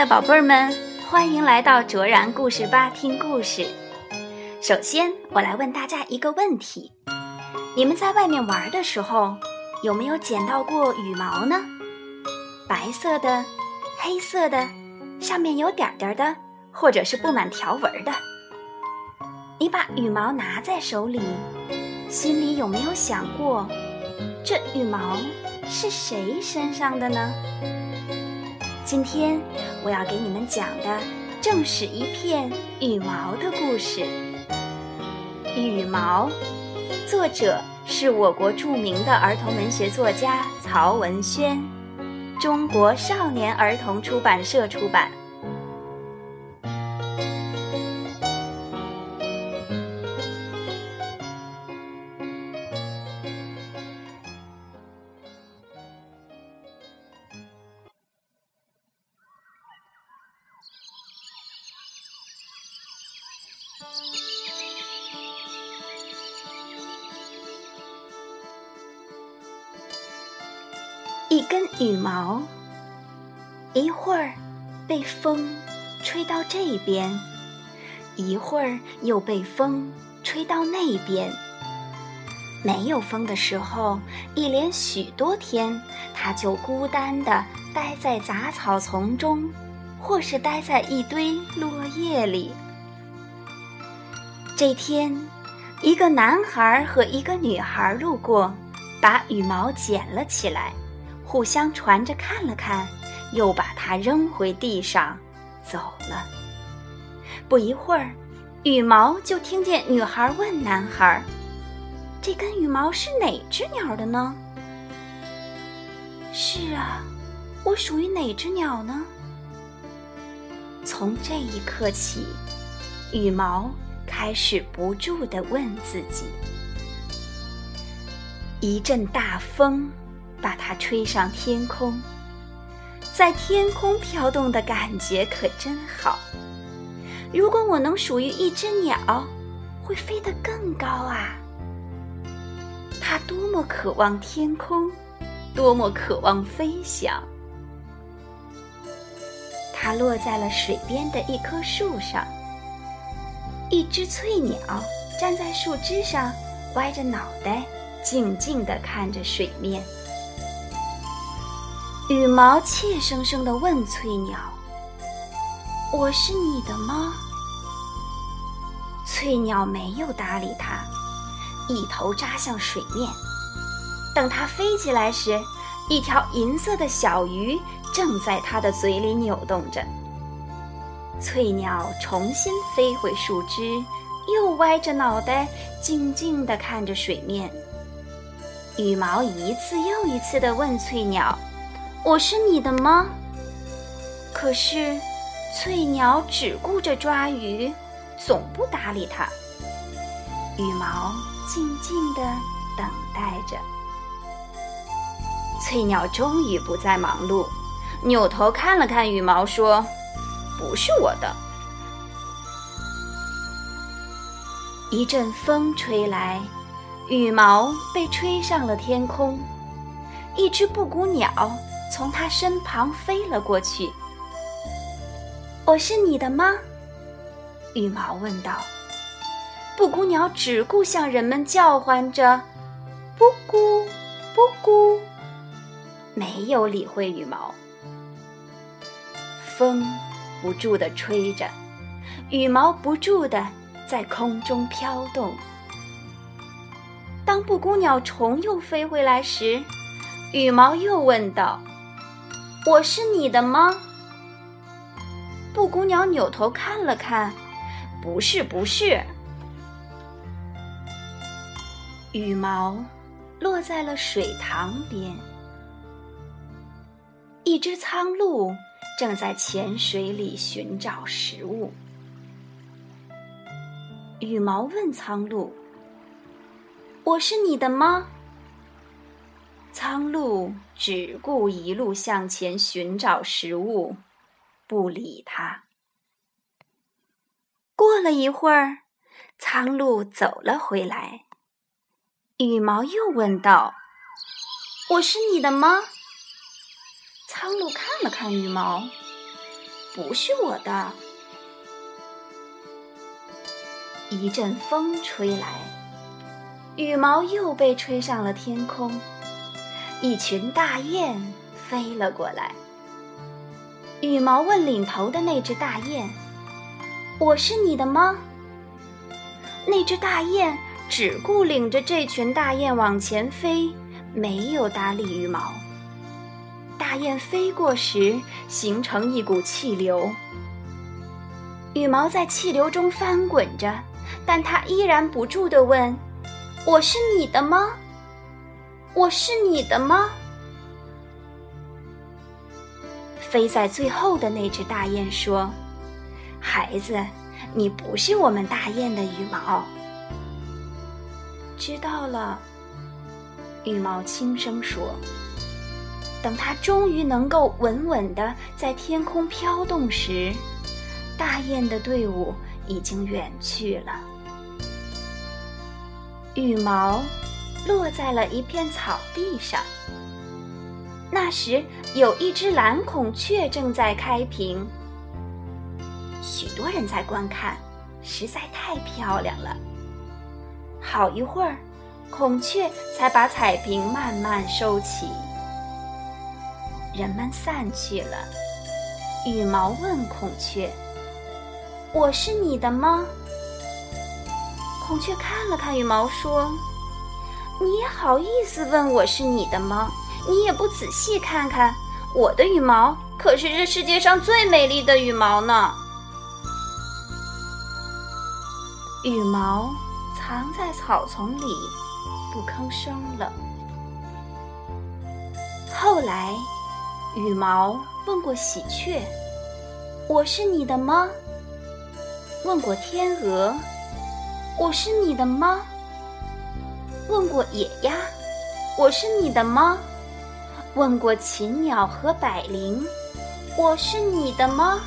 的宝贝儿们，欢迎来到卓然故事吧听故事。首先，我来问大家一个问题：你们在外面玩的时候，有没有捡到过羽毛呢？白色的、黑色的，上面有点点的，或者是布满条纹的。你把羽毛拿在手里，心里有没有想过，这羽毛是谁身上的呢？今天我要给你们讲的正是一片羽毛的故事。羽毛，作者是我国著名的儿童文学作家曹文轩，中国少年儿童出版社出版。一根羽毛，一会儿被风吹到这边，一会儿又被风吹到那边。没有风的时候，一连许多天，它就孤单地待在杂草丛中，或是待在一堆落叶里。这天，一个男孩和一个女孩路过，把羽毛捡了起来。互相传着看了看，又把它扔回地上，走了。不一会儿，羽毛就听见女孩问男孩：“这根羽毛是哪只鸟的呢？”“是啊，我属于哪只鸟呢？”从这一刻起，羽毛开始不住地问自己。一阵大风。把它吹上天空，在天空飘动的感觉可真好。如果我能属于一只鸟，会飞得更高啊！它多么渴望天空，多么渴望飞翔。它落在了水边的一棵树上，一只翠鸟站在树枝上，歪着脑袋，静静地看着水面。羽毛怯生生地问翠鸟：“我是你的吗？”翠鸟没有搭理它，一头扎向水面。等它飞起来时，一条银色的小鱼正在它的嘴里扭动着。翠鸟重新飞回树枝，又歪着脑袋，静静地看着水面。羽毛一次又一次地问翠鸟。我是你的吗？可是，翠鸟只顾着抓鱼，总不搭理它。羽毛静静地等待着。翠鸟终于不再忙碌，扭头看了看羽毛，说：“不是我的。”一阵风吹来，羽毛被吹上了天空。一只布谷鸟。从他身旁飞了过去。我是你的吗？羽毛问道。布谷鸟只顾向人们叫唤着“布谷，布谷”，没有理会羽毛。风不住地吹着，羽毛不住地在空中飘动。当布谷鸟虫又飞回来时，羽毛又问道。我是你的吗？布谷鸟扭头看了看，不是，不是。羽毛落在了水塘边，一只苍鹭正在浅水里寻找食物。羽毛问苍鹭：“我是你的吗？”苍鹭只顾一路向前寻找食物，不理它。过了一会儿，苍鹭走了回来。羽毛又问道：“我是你的吗？”苍鹭看了看羽毛，不是我的。一阵风吹来，羽毛又被吹上了天空。一群大雁飞了过来。羽毛问领头的那只大雁：“我是你的吗？”那只大雁只顾领着这群大雁往前飞，没有搭理羽毛。大雁飞过时，形成一股气流。羽毛在气流中翻滚着，但它依然不住地问：“我是你的吗？我是你的吗？”飞在最后的那只大雁说：“孩子，你不是我们大雁的羽毛。”知道了，羽毛轻声说。等它终于能够稳稳地在天空飘动时，大雁的队伍已经远去了。羽毛落在了一片草地上。那时，有一只蓝孔雀正在开屏，许多人在观看，实在太漂亮了。好一会儿，孔雀才把彩屏慢慢收起。人们散去了，羽毛问孔雀：“我是你的吗？”孔雀看了看羽毛，说：“你也好意思问我是你的吗？”你也不仔细看看，我的羽毛可是这世界上最美丽的羽毛呢。羽毛藏在草丛里，不吭声了。后来，羽毛问过喜鹊：“我是你的吗？”问过天鹅：“我是你的吗？”问过野鸭：“我是你的吗？”问过禽鸟和百灵：“我是你的吗？”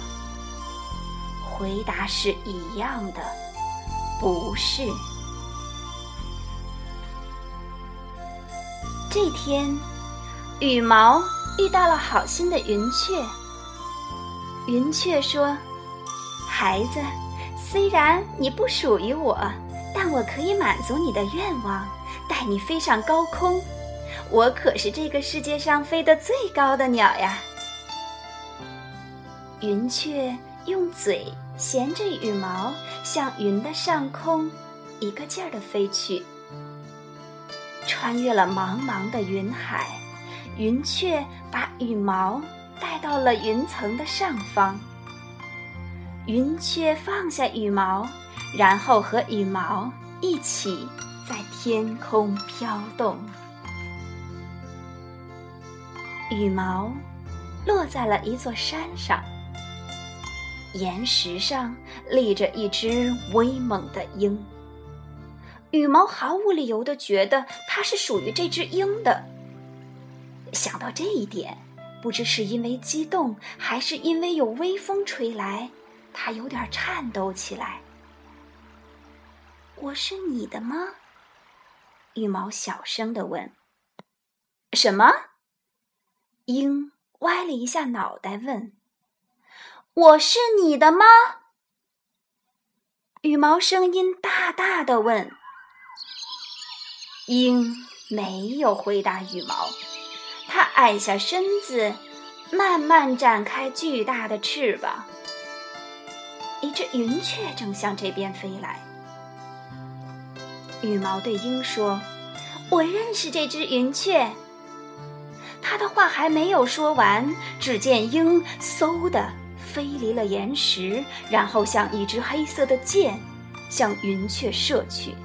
回答是一样的，不是。这天，羽毛遇到了好心的云雀。云雀说：“孩子，虽然你不属于我，但我可以满足你的愿望，带你飞上高空。”我可是这个世界上飞得最高的鸟呀！云雀用嘴衔着羽毛，向云的上空一个劲儿地飞去。穿越了茫茫的云海，云雀把羽毛带到了云层的上方。云雀放下羽毛，然后和羽毛一起在天空飘动。羽毛落在了一座山上，岩石上立着一只威猛的鹰。羽毛毫无理由的觉得它是属于这只鹰的。想到这一点，不知是因为激动，还是因为有微风吹来，它有点颤抖起来。“我是你的吗？”羽毛小声的问。“什么？”鹰歪了一下脑袋，问：“我是你的吗？”羽毛声音大大的问。鹰没有回答羽毛，矮下身子，慢慢展开巨大的翅膀。一只云雀正向这边飞来。羽毛对鹰说：“我认识这只云雀。”他的话还没有说完，只见鹰嗖的飞离了岩石，然后像一支黑色的箭，向云雀射去。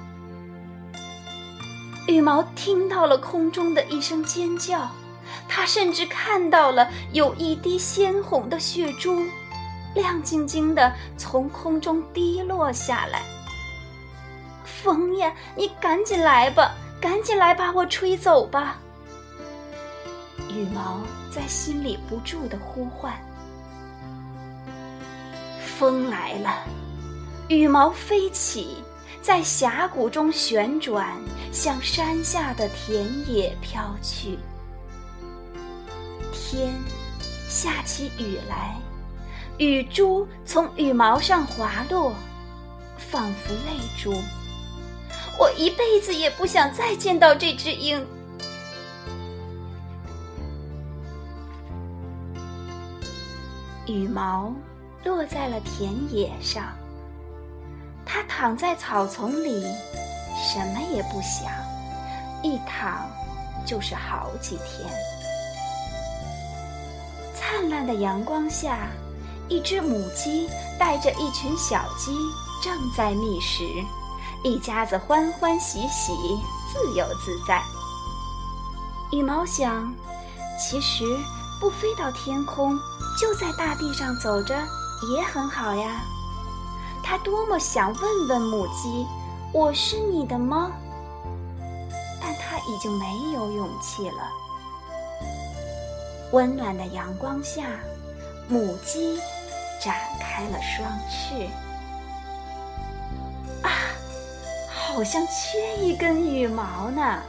羽毛听到了空中的一声尖叫，他甚至看到了有一滴鲜红的血珠，亮晶晶的从空中滴落下来。风呀，你赶紧来吧，赶紧来把我吹走吧！羽毛在心里不住的呼唤。风来了，羽毛飞起，在峡谷中旋转，向山下的田野飘去。天下起雨来，雨珠从羽毛上滑落，仿佛泪珠。我一辈子也不想再见到这只鹰。羽毛落在了田野上，它躺在草丛里，什么也不想，一躺就是好几天。灿烂的阳光下，一只母鸡带着一群小鸡正在觅食，一家子欢欢喜喜，自由自在。羽毛想，其实不飞到天空。就在大地上走着也很好呀。他多么想问问母鸡：“我是你的吗？”但他已经没有勇气了。温暖的阳光下，母鸡展开了双翅。啊，好像缺一根羽毛呢。